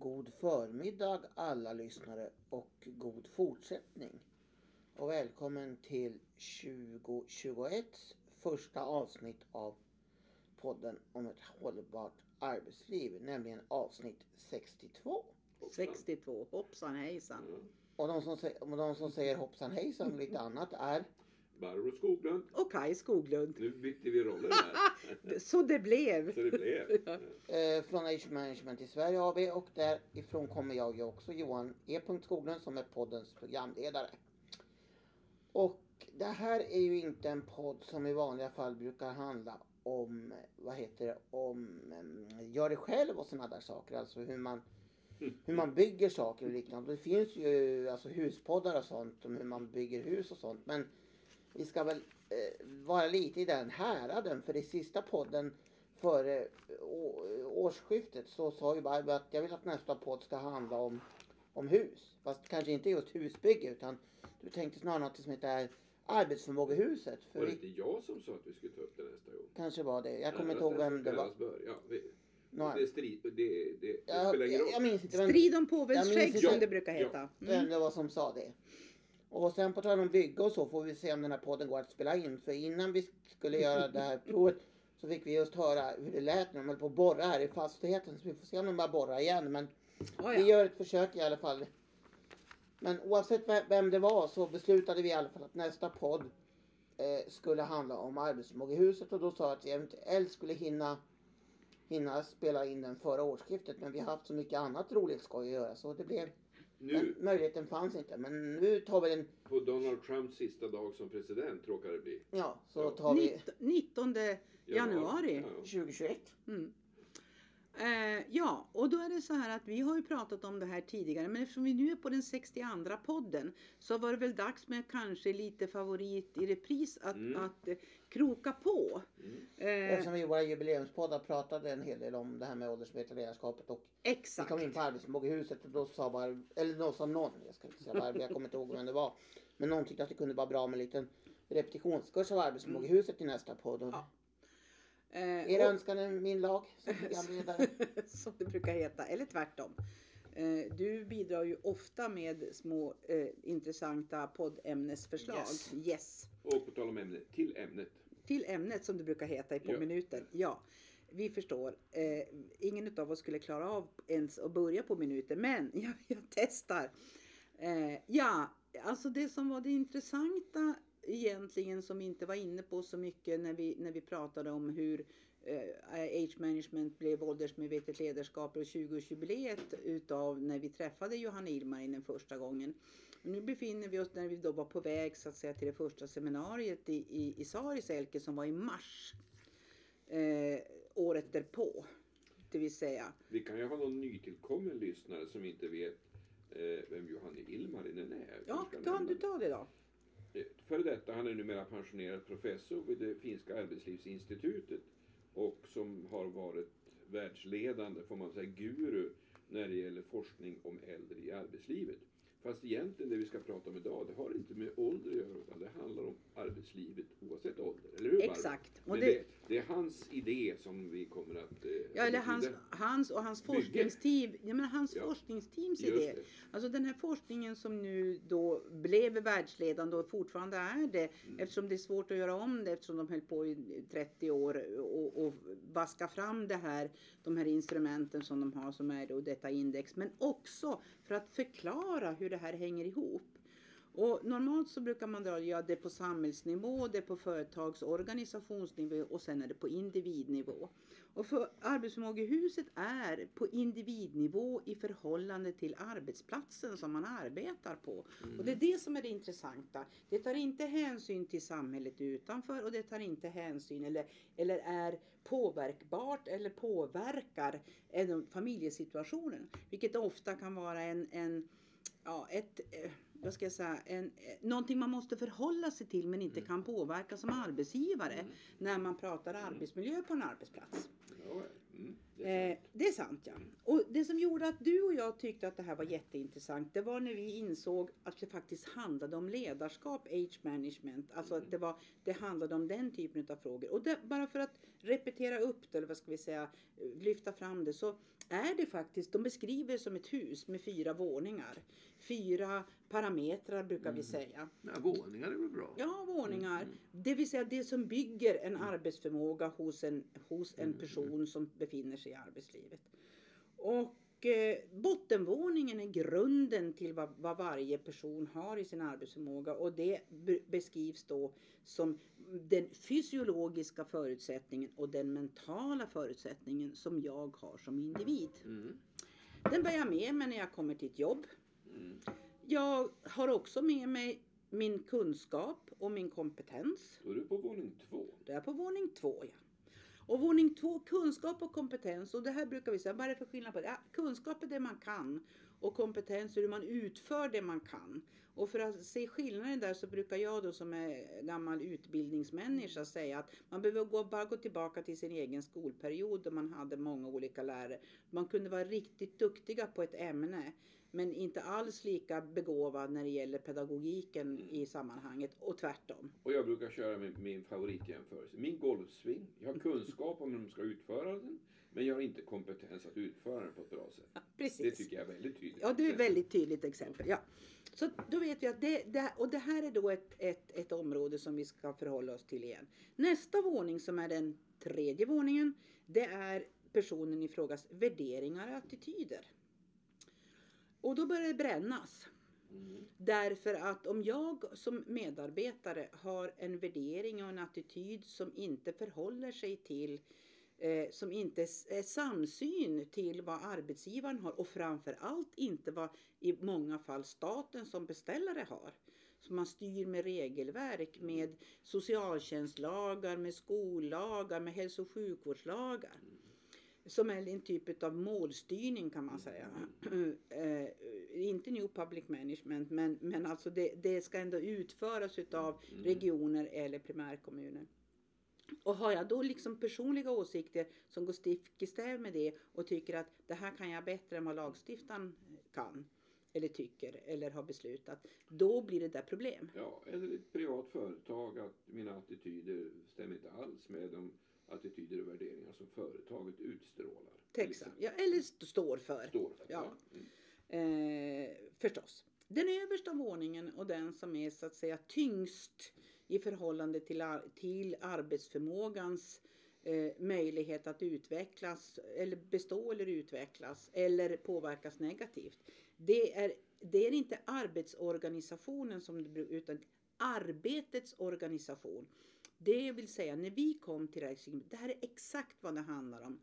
God förmiddag alla lyssnare och god fortsättning. Och välkommen till 2021 första avsnitt av podden om ett hållbart arbetsliv, nämligen avsnitt 62. 62, hoppsan hejsan. Och de som, och de som säger hoppsan hejsan och lite annat är Barbro Skoglund. Och Kaj Skoglund. Nu bytte vi roller här. Så det blev. Så det blev. eh, från Age Management i Sverige AB och därifrån kommer jag ju också Johan E. Skoglund som är poddens programledare. Och det här är ju inte en podd som i vanliga fall brukar handla om, vad heter det, om um, gör det själv och sådana där saker. Alltså hur man, hur man bygger saker och liknande. Det finns ju alltså huspoddar och sånt om hur man bygger hus och sånt. Men vi ska väl eh, vara lite i den häraden för i sista podden före å, årsskiftet så sa ju Barbro att jag vill att nästa podd ska handla om, om hus. Fast kanske inte just husbygge utan du tänkte snarare något som heter arbetsförmågehuset. För Var det inte jag som sa att vi skulle ta upp det nästa gång? kanske var det. Jag kommer inte ihåg vem det var. Bör. Ja, vi, Nå, det, strid, det, det, det jag, spelar ingen jag, jag roll. minns inte vem, Strid om Jag påvens skägg inte. som Ja, det brukar ja. heta. vem Mm. det var som sa det. Och sen på tal om bygge och så får vi se om den här podden går att spela in. För innan vi skulle göra det här provet så fick vi just höra hur det lät när de höll på att borra här i fastigheten. Så vi får se om de bara borrar igen. Men Oh, vi ja. gör ett försök i alla fall. Men oavsett ve- vem det var så beslutade vi i alla fall att nästa podd eh, skulle handla om arbetsförmågehuset. Och då sa jag att vi eventuellt skulle hinna, hinna spela in den förra årsskiftet. Men vi har haft så mycket annat roligt skoj att göra så det blev, den Nu, möjligheten fanns inte. Men nu tar vi den, på Donald Trumps sista dag som president, råkar det bli. ja så Ja. tar vi Nitt- 19 januari. Ja, ja. 2021. Mm. Eh, ja, och då är det så här att vi har ju pratat om det här tidigare, men eftersom vi nu är på den 62 podden så var det väl dags med kanske lite favorit i repris att, Mm. att eh, kroka på. Eh, Eftersom vi i våra jubileumspoddar pratade en hel del om det här med åldersmedelledarskapet och vi exakt. kom in på arbetsförmågehuset och då sa bara, eller då sa någon, jag ska inte säga varför, jag kommer inte ihåg vem det var. Men någon tyckte att det kunde vara bra med en liten repetitionskurs av arbetsförmågehuset i nästa podd. Och Ja. Eh, Er och- önskan är min lag som programledare. som det brukar heta, eller tvärtom. Eh, Du bidrar ju ofta med små eh, intressanta poddämnesförslag. Yes. yes. Och på tal om ämnet, till ämnet. Till ämnet som det brukar heta i på Ja. minuten. Ja, vi förstår. Eh, ingen av oss skulle klara av ens att börja på minuten, men jag, jag testar. Eh, ja, alltså det som var det intressanta egentligen som vi inte var inne på så mycket när vi, när vi pratade om hur eh, Age Management blev åldersmedvetet ledarskap och 20-årsjubileet utav när vi träffade Johanna Ilmarin den första gången. Nu befinner vi oss när vi då var på väg så att säga till det första seminariet i, i, i Sariselke som var i mars eh, året därpå. Det vill säga. Vi kan ju ha någon nytillkommen lyssnare som inte vet eh, vem Johanne Ilmarinen är. Ja, kan du ta det då? Före detta, han är numera pensionerad professor vid det finska arbetslivsinstitutet och som har varit världsledande, får man säga, guru när det gäller forskning om äldre i arbetslivet. Fast egentligen det vi ska prata om idag, det har inte med ålder att göra utan det handlar om arbetslivet oavsett ålder. Eller hur? Exakt. Men det- det, det är hans idé som vi kommer att... Eh, Ja, eller hans, hans och hans forskningsteam. Ja, men hans Ja, forskningsteams Just idé. det. Alltså den här forskningen som nu då blev världsledande och fortfarande är det. Mm. Eftersom det är svårt att göra om det eftersom de höll på i 30 år och, och vaska fram det här, de här instrumenten som de har som är då detta index. Men också för att förklara hur hur det här hänger ihop. Och normalt så brukar man dra ja, det på samhällsnivå, det på företags och organisationsnivå och sen är det på individnivå. Och för arbetsförmågehuset är på individnivå i förhållande till arbetsplatsen som man arbetar på. Och det är det som är det intressanta. Det tar inte hänsyn till samhället utanför och det tar inte hänsyn eller, eller är påverkbart eller påverkar familjesituationen. Vilket ofta kan vara en, en ja, ett, eh, vad ska jag säga, en, eh, någonting man måste förhålla sig till men inte kan påverka som arbetsgivare när man pratar arbetsmiljö på en arbetsplats. Ja, mm. Det är Eh, sant. det är sant ja. Och det som gjorde att du och jag tyckte att det här var jätteintressant det var när vi insåg att det faktiskt handlade om ledarskap, age management. Alltså att det, var, det handlade om den typen av frågor. Och det, bara för att repetera upp det, eller vad ska vi säga, lyfta fram det så är det faktiskt, de beskriver det som ett hus med fyra våningar. Fyra parametrar brukar vi säga. Nej, våningar är väl bra? Ja, våningar. Det vill säga det som bygger en arbetsförmåga hos en, hos en person som befinner sig i arbetslivet. Och eh, bottenvåningen är grunden till vad, vad varje person har i sin arbetsförmåga och det be- beskrivs då som den fysiologiska förutsättningen och den mentala förutsättningen som jag har som individ. Mm. Den bär jag med mig när jag kommer till ett jobb. Mm. Jag har också med mig min kunskap och min kompetens. Då är du på våning två. Det är på våning två. Ja. Och våning två, kunskap och kompetens. Och det här brukar vi säga, vad är det för skillnad på det? Ja, kunskap är det man kan. Och kompetens är hur man utför det man kan. Och för att se skillnaden där så brukar jag då som är gammal utbildningsmänniska säga att man behöver gå, bara gå tillbaka till sin egen skolperiod då man hade många olika lärare. Man kunde vara riktigt duktiga på ett ämne men inte alls lika begåvad när det gäller pedagogiken i sammanhanget och tvärtom. Och jag brukar köra med min favoritjämförelse. Min golfsving. Jag har kunskap om hur de ska utföra den. Men jag har inte kompetens att utföra den på ett bra sätt. Precis. Det tycker jag är väldigt tydligt. Ja, det är ett väldigt tydligt exempel. Ja. Så då vet vi att det, det, och det här är då ett, ett, ett område som vi ska förhålla oss till igen. Nästa våning som är den tredje våningen, det är personen i frågas värderingar och attityder. Och då börjar det brännas. Mm. Därför att om jag som medarbetare har en värdering och en attityd som inte förhåller sig till eh, som inte är samsyn till vad arbetsgivaren har och framför allt inte vad i många fall staten som beställare har. Så man styr med regelverk, med socialtjänstlagar, med skollagar, med hälso och sjukvårdslagar. Som är en typ av målstyrning kan man säga. eh, inte New Public Management men, men alltså det, det ska ändå utföras utav regioner eller primärkommuner. Och har jag då liksom personliga åsikter som går stick i stäv med det och tycker att det här kan jag bättre än vad lagstiftaren kan eller tycker eller har beslutat. Då blir det där problem. Ja, eller ett privat företag att mina attityder stämmer inte alls med de attityder och värderingar som företaget utstrålar. Texan. Ja, eller st- står för. Står för. Ja. Mm. Eh, förstås. Den översta våningen och den som är så att säga tyngst i förhållande till, ar- till arbetsförmågans eh, möjlighet att utvecklas eller bestå eller utvecklas eller påverkas negativt. Det är, det är inte arbetsorganisationen som utan arbetets organisation. Det vill säga när vi kom till det här, det här är exakt vad det handlar om.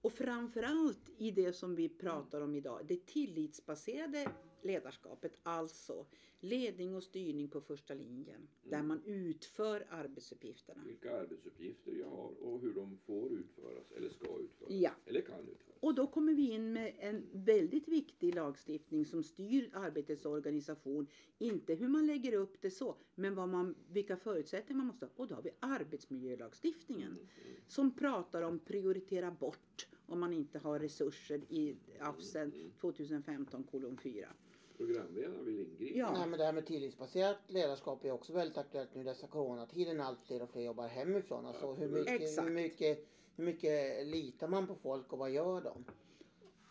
Och framförallt i det som vi pratar om idag, det tillitsbaserade ledarskapet, alltså ledning och styrning på första linjen, där man utför arbetsuppgifterna. Vilka arbetsuppgifter jag har och hur de får utföras eller ska utföras. Ja. Eller kan utföras. Och då kommer vi in med en väldigt viktig lagstiftning som styr arbetets organisation. Inte hur man lägger upp det så, men vad man, vilka förutsättningar man måste ha. Och då har vi arbetsmiljölagstiftningen som pratar om prioritera bort om man inte har resurser i AFSen 2015 kolon 4. Programledarna vill ingripa. Ja. Nej, men det här med tillitsbaserat ledarskap är också väldigt aktuellt nu i dessa coronatider när allt fler och fler jobbar hemifrån. Alltså hur mycket, hur, mycket, hur mycket litar man på folk och vad gör de?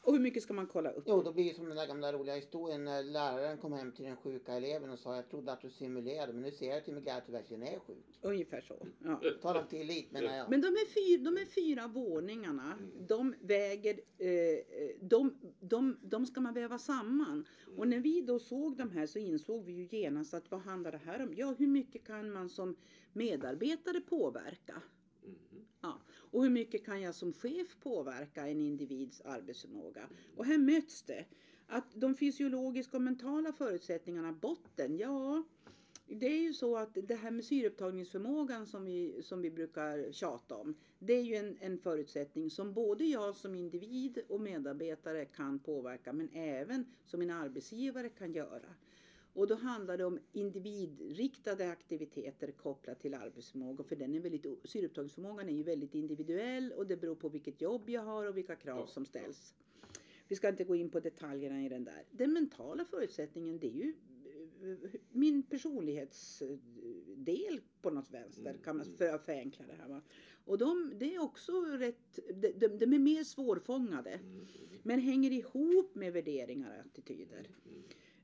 Och hur mycket ska man kolla upp? Jo, då blir det som den där gamla roliga historien när läraren kom hem till den sjuka eleven och sa jag trodde att du simulerade men nu ser jag till min glädje att du verkligen är sjuk. Ungefär så. Ja. Tala om tillit menar jag. Men de är, fyra, de är fyra våningarna. De väger, eh, de, de, de ska man väva samman. Och när vi då såg de här så insåg vi ju genast att vad handlar det här om? Ja, hur mycket kan man som medarbetare påverka? Mm. Ja. Och hur mycket kan jag som chef påverka en individs arbetsförmåga? Och här möts det. Att de fysiologiska och mentala förutsättningarna, botten, ja det är ju så att det här med syreupptagningsförmågan som vi, som vi brukar tjata om. Det är ju en, en förutsättning som både jag som individ och medarbetare kan påverka men även som en arbetsgivare kan göra. Och då handlar det om individriktade aktiviteter kopplat till arbetsförmåga. För den är väldigt, syreupptagningsförmågan är ju väldigt individuell och det beror på vilket jobb jag har och vilka krav som ställs. Vi ska inte gå in på detaljerna i den där. Den mentala förutsättningen det är ju eh, min personlighetsdel på något vänster Mm, kan man mm. för att förenkla det här. Va? Och de, det är också rätt, de, de, de är mer svårfångade. Mm. Men hänger ihop med värderingar och attityder.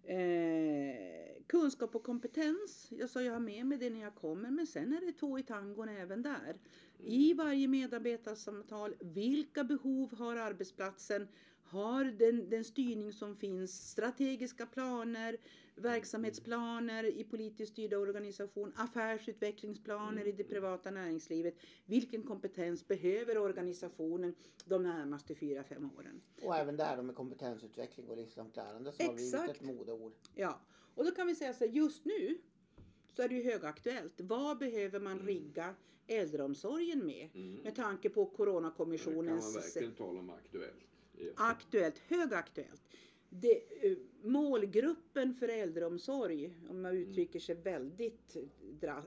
Mm. Eh, kunskap och kompetens. Jag sa jag har med mig det när jag kommer men sen är det två i tangon även där. I varje medarbetarsamtal, vilka behov har arbetsplatsen? Har den, den styrning som finns, strategiska planer, verksamhetsplaner i politiskt styrda organisation, affärsutvecklingsplaner i det privata näringslivet. Vilken kompetens behöver organisationen de närmaste fyra, fem åren? Och även där då med kompetensutveckling och livslångt lärande som har blivit Exakt. ett modeord. Ja, och då kan vi säga så här, just nu så är det ju högaktuellt. Vad behöver man rigga äldreomsorgen med? Mm. Med tanke på Där kan man Coronakommissionens verkligen tala om aktuellt. Aktuellt, högaktuellt. Det, eh, målgruppen för äldreomsorg, om man uttrycker sig väldigt,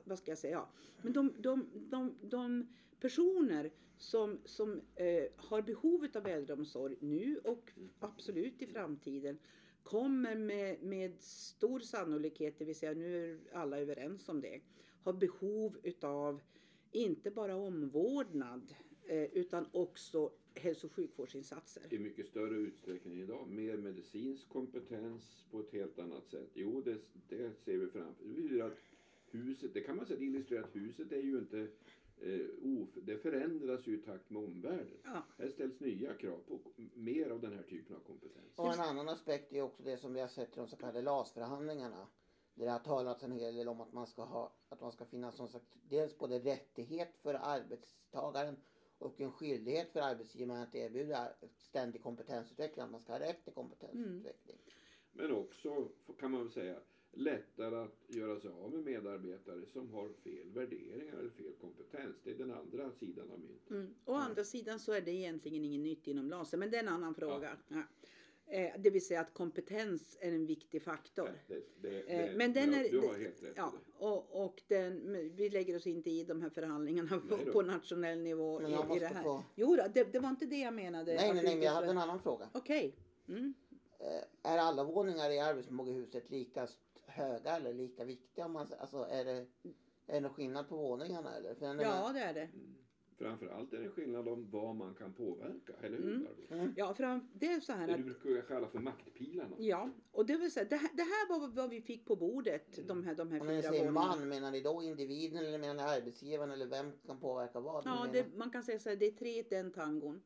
vad ska jag säga, ja. men de, de, de, de personer som, som eh, har behovet av äldreomsorg nu och absolut i framtiden kommer med, med stor sannolikhet, det vill säga nu är alla överens om det, har behov utav inte bara omvårdnad eh, utan också hälso och sjukvårdsinsatser. i mycket större utsträckning idag. Mer medicinsk kompetens på ett helt annat sätt. Jo, det, det ser vi framför Det att huset, det kan man säga illustrerar att huset är ju inte eh, of, det förändras ju i takt med omvärlden. Ja. Här ställs nya krav på mer av den här typen av kompetens. Och en annan aspekt är också det som vi har sett i de så kallade LAS-förhandlingarna. Där det har talats en hel del om att man ska ha, att man ska finnas som sagt dels både rättighet för arbetstagaren och en skyldighet för arbetsgivaren att erbjuda ständig kompetensutveckling. Att man ska ha rätt till kompetensutveckling. Men också, kan man väl säga, lättare att göra sig av med medarbetare som har fel värderingar eller fel kompetens. Det är den andra sidan av myntet. Mm. Å andra sidan så är det egentligen inget nytt inom LASER, men det är en annan fråga. Ja. Eh, det vill säga att kompetens är en viktig faktor. Det, det, Eh, men den är- du har helt rätt Ja, i och, och den, vi lägger oss inte i de här förhandlingarna på, på nationell nivå Men i, jag i måste det här. få... Jo, då, det, det var inte det jag menade. Nej, nej, nej, men jag hade en annan fråga. Okej. Mm. Eh, är alla våningar i arbetsförmågehuset lika höga eller lika viktiga? Om man, alltså, är, det, är det någon skillnad på våningarna? Eller? Ja, det är det. Mm. Framförallt är det skillnad om vad man kan påverka, eller hur? Mm. Mm. Ja, för det är så här Det att du brukar kalla för maktpilarna. Ja, och det, vill säga, det, här, det här var vad vi fick på bordet, de här, de här när ni fyra säger man, menar ni då individen eller menar ni arbetsgivaren eller vem kan påverka vad? Ja, det, man kan säga så här, det är tre den tangon.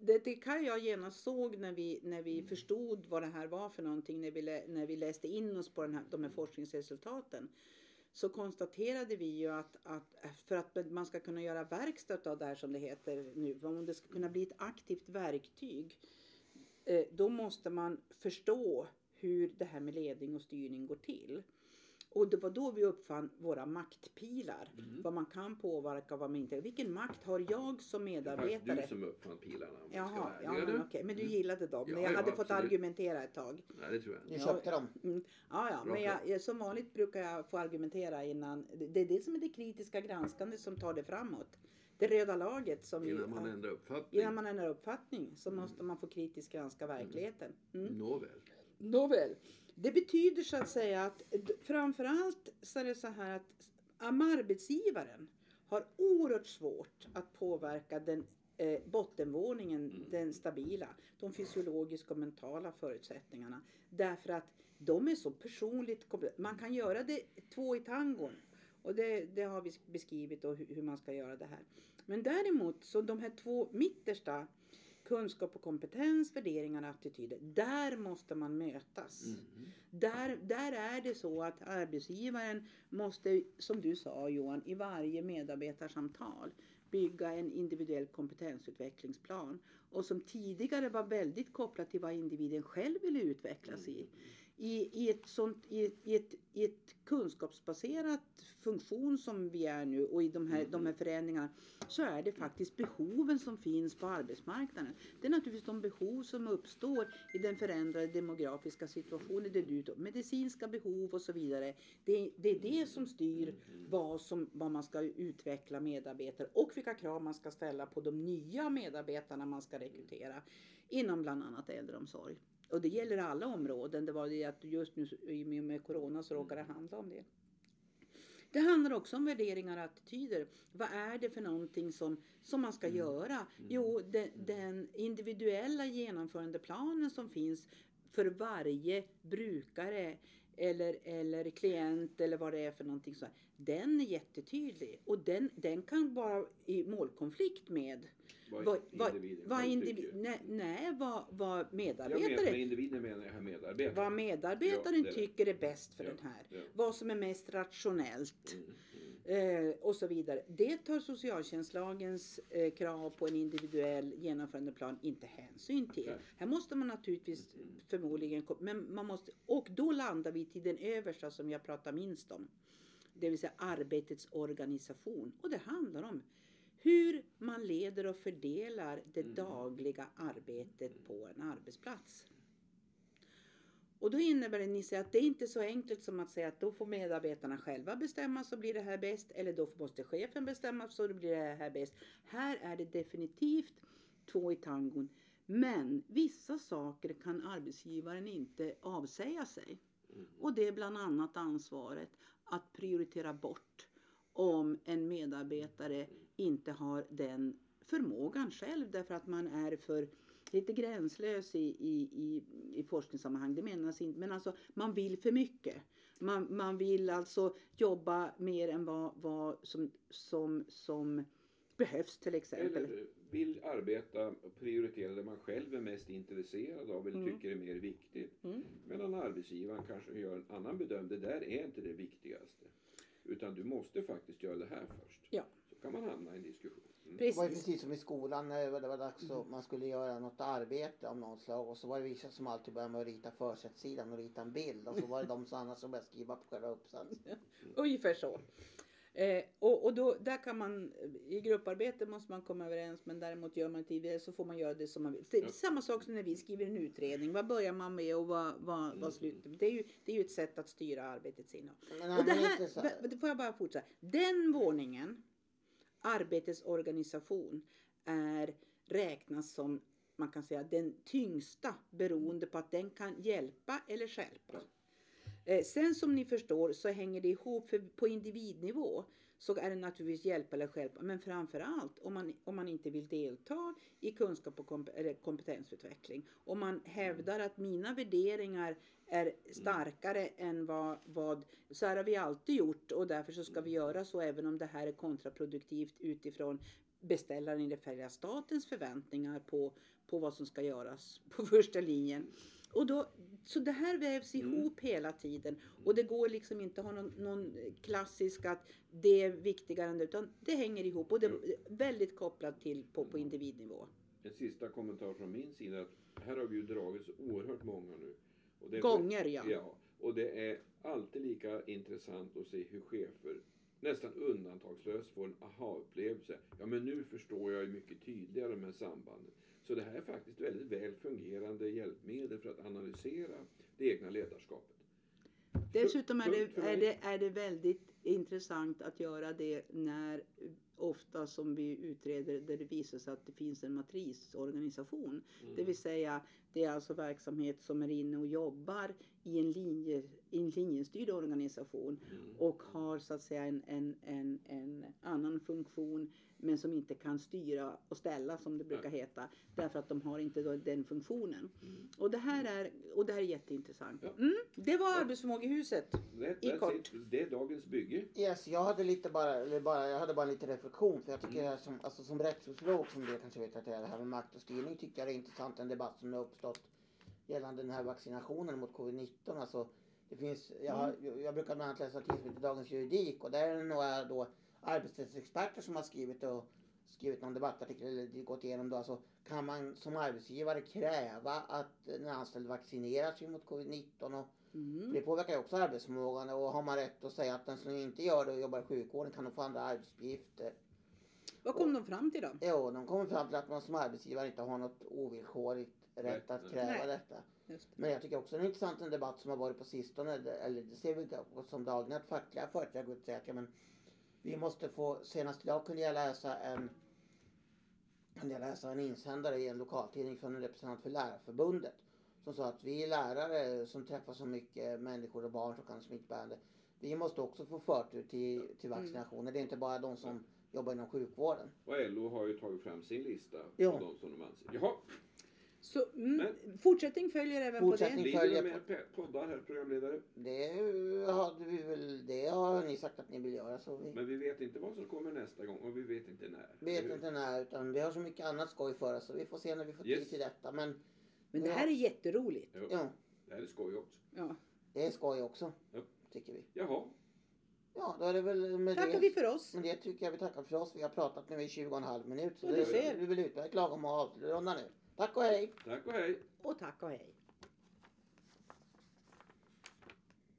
Det, det kan jag genast såg när vi, när vi förstod vad det här var för någonting, när vi, när vi läste in oss på den här, de här forskningsresultaten. Så konstaterade vi ju att, att för att man ska kunna göra verkstad av det här som det heter nu, om det ska kunna bli ett aktivt verktyg, eh, då måste man förstå hur det här med ledning och styrning går till. Och det var då vi uppfann våra maktpilar. Mm. Vad man kan påverka och vad man inte. Vilken makt har jag som Det är faktiskt medarbetare? du som uppfann pilarna. Jaha, ja, men, okej. men du Mm. gillade dem. Ja, men jag ja, hade fått absolut. argumentera ett tag. Nej, det tror jag. Ja. köpte dem? Mm. Ja, ja, Bra men jag, som vanligt brukar jag få argumentera innan. Det det är det som är det kritiska granskande som tar det framåt. Det röda laget som Innan man ändrar uppfattning. innan man ändrar uppfattning så måste man få kritiskt granska verkligheten. Mm. Nåväl. Nåväl. Det betyder så att säga att framförallt så är det så här att arbetsgivaren har oerhört svårt att påverka den eh, bottenvåningen, den stabila, de fysiologiska och mentala förutsättningarna. Därför att de är så personligt. Man kan göra det två i tangon. Och det, det har vi beskrivit och hur, hur man ska göra det här. Men däremot så de här två mittersta kunskap och kompetens, värderingar och attityder. Där måste man mötas. Mm. Där, där är det så att arbetsgivaren måste, som du sa Johan, i varje medarbetarsamtal bygga en individuell kompetensutvecklingsplan. och som tidigare var väldigt kopplat till vad individen själv ville utvecklas i. I, i, ett sånt, i, i, ett, I ett kunskapsbaserat funktion som vi är nu och i de här, de här förändringarna så är det faktiskt behoven som finns på arbetsmarknaden. Det är naturligtvis de behov som uppstår i den förändrade demografiska situationen. Det är medicinska behov och så vidare. Det, det är det som styr vad, som, vad man ska utveckla medarbetare och vilka krav man ska ställa på de nya medarbetarna man ska rekrytera inom bland annat äldreomsorg. Och det gäller alla områden. Det var det att just nu i och med corona så råkar det handla om det. Det handlar också om värderingar och attityder. Vad är det för någonting som, som man ska mm. göra? Jo, den, den individuella genomförandeplanen som finns för varje brukare eller, eller klient eller vad det är för någonting. Så den är jättetydlig och den, den kan vara i målkonflikt med vad, vad individen vad individ, nej, nej, vad, vad medarbetare... Jag menar, individen menar jag medarbetare. Vad medarbetaren ja, tycker är bäst för ja, den här. Ja. Vad som är mest rationellt. Mm, mm. Eh, och så vidare. Det tar socialtjänstlagens eh, krav på en individuell genomförandeplan inte hänsyn till. Okay. Här måste man naturligtvis förmodligen, men man måste, och då landar vi till den översta som jag pratar minst om. Det vill säga arbetets organisation. Och det handlar om hur man leder och fördelar det mm. dagliga arbetet på en arbetsplats. Och då innebär det Nisse att det är inte så enkelt som att säga att då får medarbetarna själva bestämma så blir det här bäst eller då måste chefen bestämma så blir det här bäst. Här är det definitivt två i tangon. Men vissa saker kan arbetsgivaren inte avsäga sig. Mm. Och det är bland annat ansvaret att prioritera bort om en medarbetare inte har den förmågan själv därför att man är för lite gränslös i, i, i, i forskningssammanhang. Det menas inte, men alltså man vill för mycket. Man, man vill alltså jobba mer än vad, vad som, som, som behövs till exempel. Eller vill arbeta och prioritera det man själv är mest intresserad av eller mm. tycker är mer viktigt. Mm. Medan arbetsgivaren kanske gör en annan bedömning. Det där är inte det viktigaste. Utan du måste faktiskt göra det här först. Ja. Så kan man hamna i en diskussion. Mm. Det var precis som i skolan när det var dags att man skulle göra något arbete av något slag och så var det vissa som alltid började med att rita försättsidan och rita en bild och så var det de som annars som började skriva på själva uppsatsen. Ungefär så. Eh, och och då, där kan man, i grupparbete måste man komma överens men däremot gör man inte så får man göra det som man vill. Det är ja. samma sak som när vi skriver en utredning. Vad börjar man med och vad, vad, mm. vad slutar det är, ju, det är ju ett sätt att styra arbetets innehåll. Och det här, får jag bara fortsätta. Den våningen, arbetets organisation, är räknas som man kan säga den tyngsta beroende på att den kan hjälpa eller stjälpa. Eh, sen som ni förstår så hänger det ihop, för på individnivå så är det naturligtvis hjälp eller hjälp. Men framför allt om man, om man inte vill delta i kunskap och komp kompetensutveckling. Om man hävdar att mina värderingar är starkare än vad, vad, så här har vi alltid gjort och därför så ska vi göra så även om det här är kontraproduktivt utifrån beställaren i det färdiga statens förväntningar på, på vad som ska göras på första linjen. Och då, så det här vävs mm. ihop mm. hela tiden och det går liksom inte att ha någon, någon klassisk att det är viktigare än det utan det hänger ihop och det är väldigt kopplat till på, på individnivå. En sista kommentar från min sida. Att här har vi ju dragit så oerhört många nu. Och det Gånger ja. ja. Och det är alltid lika intressant att se hur chefer nästan undantagslöst får en aha-upplevelse. Ja men nu förstår jag ju mycket tydligare de här sambanden. Så det här är faktiskt väldigt väl fungerande hjälpmedel för att analysera det egna ledarskapet. Dessutom är det, är det, är det väldigt intressant att göra det när ofta som vi utreder där det visar sig att det finns en matrisorganisation. Mm. Det vill säga det är alltså verksamhet som är inne och jobbar i en, linje, en linjestyrd organisation mm. och har så att säga en, en, en, en annan funktion men som inte kan styra och ställa som det brukar heta därför att de har inte den funktionen. Mm. Och, det här är, och det här är jätteintressant. Ja. Mm, det var ja. arbetsförmågehuset i kort. It. Det är dagens bygge. Yes, jag hade lite bara, eller bara, jag hade bara lite reflektion för jag tycker mm. som, alltså, som rättssociolog som det kanske vet att det är det här med makt och styrning tycker jag det är intressant en debatt som har uppstått gällande den här vaccinationen mot covid-19. Alltså, det finns, jag, mm. jag brukar bland annat läsa tidskriften Dagens Juridik och där är det några då arbetsrättsexperter som har skrivit och skrivit någon debattartikel eller gått igenom då. Alltså, kan man som arbetsgivare kräva att en anställd vaccinerar sig mot covid-19? Och Mm. det påverkar ju också arbetsförmågan och har man rätt att säga att den som inte gör det och jobbar i sjukvården kan de få andra arbetsuppgifter. Vad kom de fram till då? Jo, de kommer fram till att man som arbetsgivare inte har något ovillkorligt rätt att kräva Nej. detta. Just det. Men jag tycker också det är en intressant en debatt som har varit på sistone, eller det ser vi som dagligen att fackliga företrädare går ut och säger att ja, men vi måste få, senast idag kunde jag läsa en kunde jag läsa en insändare i en lokaltidning från en representant för Lärarförbundet som sa att vi lärare som träffar så mycket människor och barn som kan smittbärande vi måste också få förtur till, till vaccinationer. Det är inte bara de som jobbar inom sjukvården. Och LO har ju tagit fram sin lista Ja. de som de anser. Jaha, Så mm, Men- fortsättning följer även Fortsättning. på det. blir följer det mer poddar här programledare? Det har, vi väl, det har ni sagt att ni vill göra så vi Men vi vet inte vad som kommer nästa gång och vi vet inte när. vet eller hur? inte när utan vi har så mycket annat skoj för oss så vi får se när vi får Yes. tid till detta. Men Men det här är jätteroligt. Jo, ja, Det här är skoj också. Ja. det är skoj också. Ja. Tycker vi. Jaha, Ja, då är det väl med Tackar det. vi för oss. Men det tycker jag vi tackar för oss. Vi har pratat nu i 20 och en halv minut. Så Ja, du det ser. är väl utmärkt lagom att avrunda nu. Tack och hej! tack och hej. Och tack och hej.